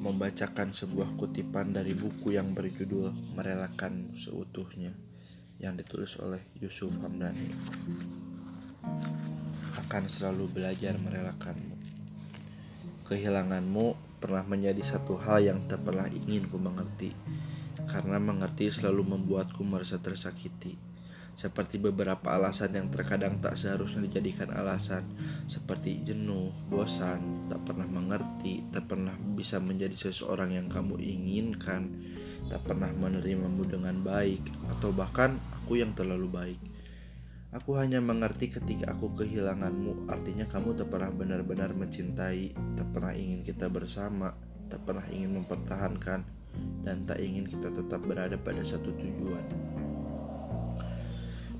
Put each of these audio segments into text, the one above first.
membacakan sebuah kutipan dari buku yang berjudul Merelakan Seutuhnya yang ditulis oleh Yusuf Hamdani. Akan selalu belajar merelakanmu. Kehilanganmu pernah menjadi satu hal yang tak pernah ingin ku mengerti, karena mengerti selalu membuatku merasa tersakiti seperti beberapa alasan yang terkadang tak seharusnya dijadikan alasan, seperti jenuh, bosan, tak pernah mengerti, tak pernah bisa menjadi seseorang yang kamu inginkan, tak pernah menerimamu dengan baik, atau bahkan aku yang terlalu baik. Aku hanya mengerti ketika aku kehilanganmu, artinya kamu tak pernah benar-benar mencintai, tak pernah ingin kita bersama, tak pernah ingin mempertahankan, dan tak ingin kita tetap berada pada satu tujuan.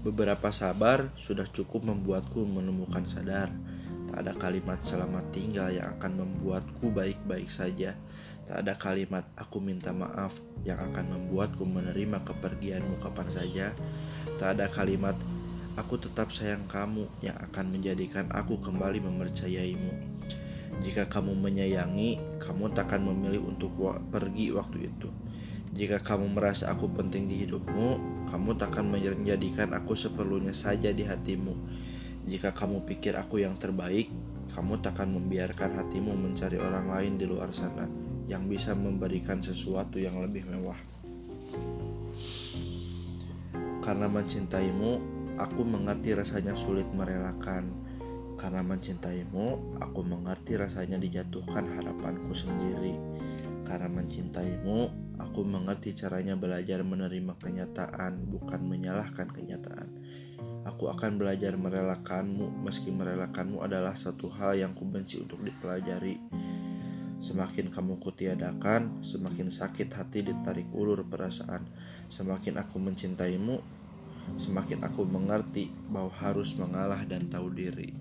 Beberapa sabar sudah cukup membuatku menemukan sadar. Tak ada kalimat selamat tinggal yang akan membuatku baik-baik saja. Tak ada kalimat aku minta maaf yang akan membuatku menerima kepergianmu kapan saja. Tak ada kalimat aku tetap sayang kamu yang akan menjadikan aku kembali mempercayaimu. Jika kamu menyayangi, kamu takkan memilih untuk pergi waktu itu. Jika kamu merasa aku penting di hidupmu, kamu takkan menjadikan aku seperlunya saja di hatimu. Jika kamu pikir aku yang terbaik, kamu takkan membiarkan hatimu mencari orang lain di luar sana yang bisa memberikan sesuatu yang lebih mewah. Karena mencintaimu, aku mengerti rasanya sulit merelakan. Karena mencintaimu, aku mengerti rasanya dijatuhkan harapanku sendiri. Karena mencintaimu, aku mengerti caranya belajar menerima kenyataan, bukan menyalahkan kenyataan. Aku akan belajar merelakanmu, meski merelakanmu adalah satu hal yang kubenci untuk dipelajari. Semakin kamu kutiadakan, semakin sakit hati ditarik ulur perasaan. Semakin aku mencintaimu, semakin aku mengerti bahwa harus mengalah dan tahu diri.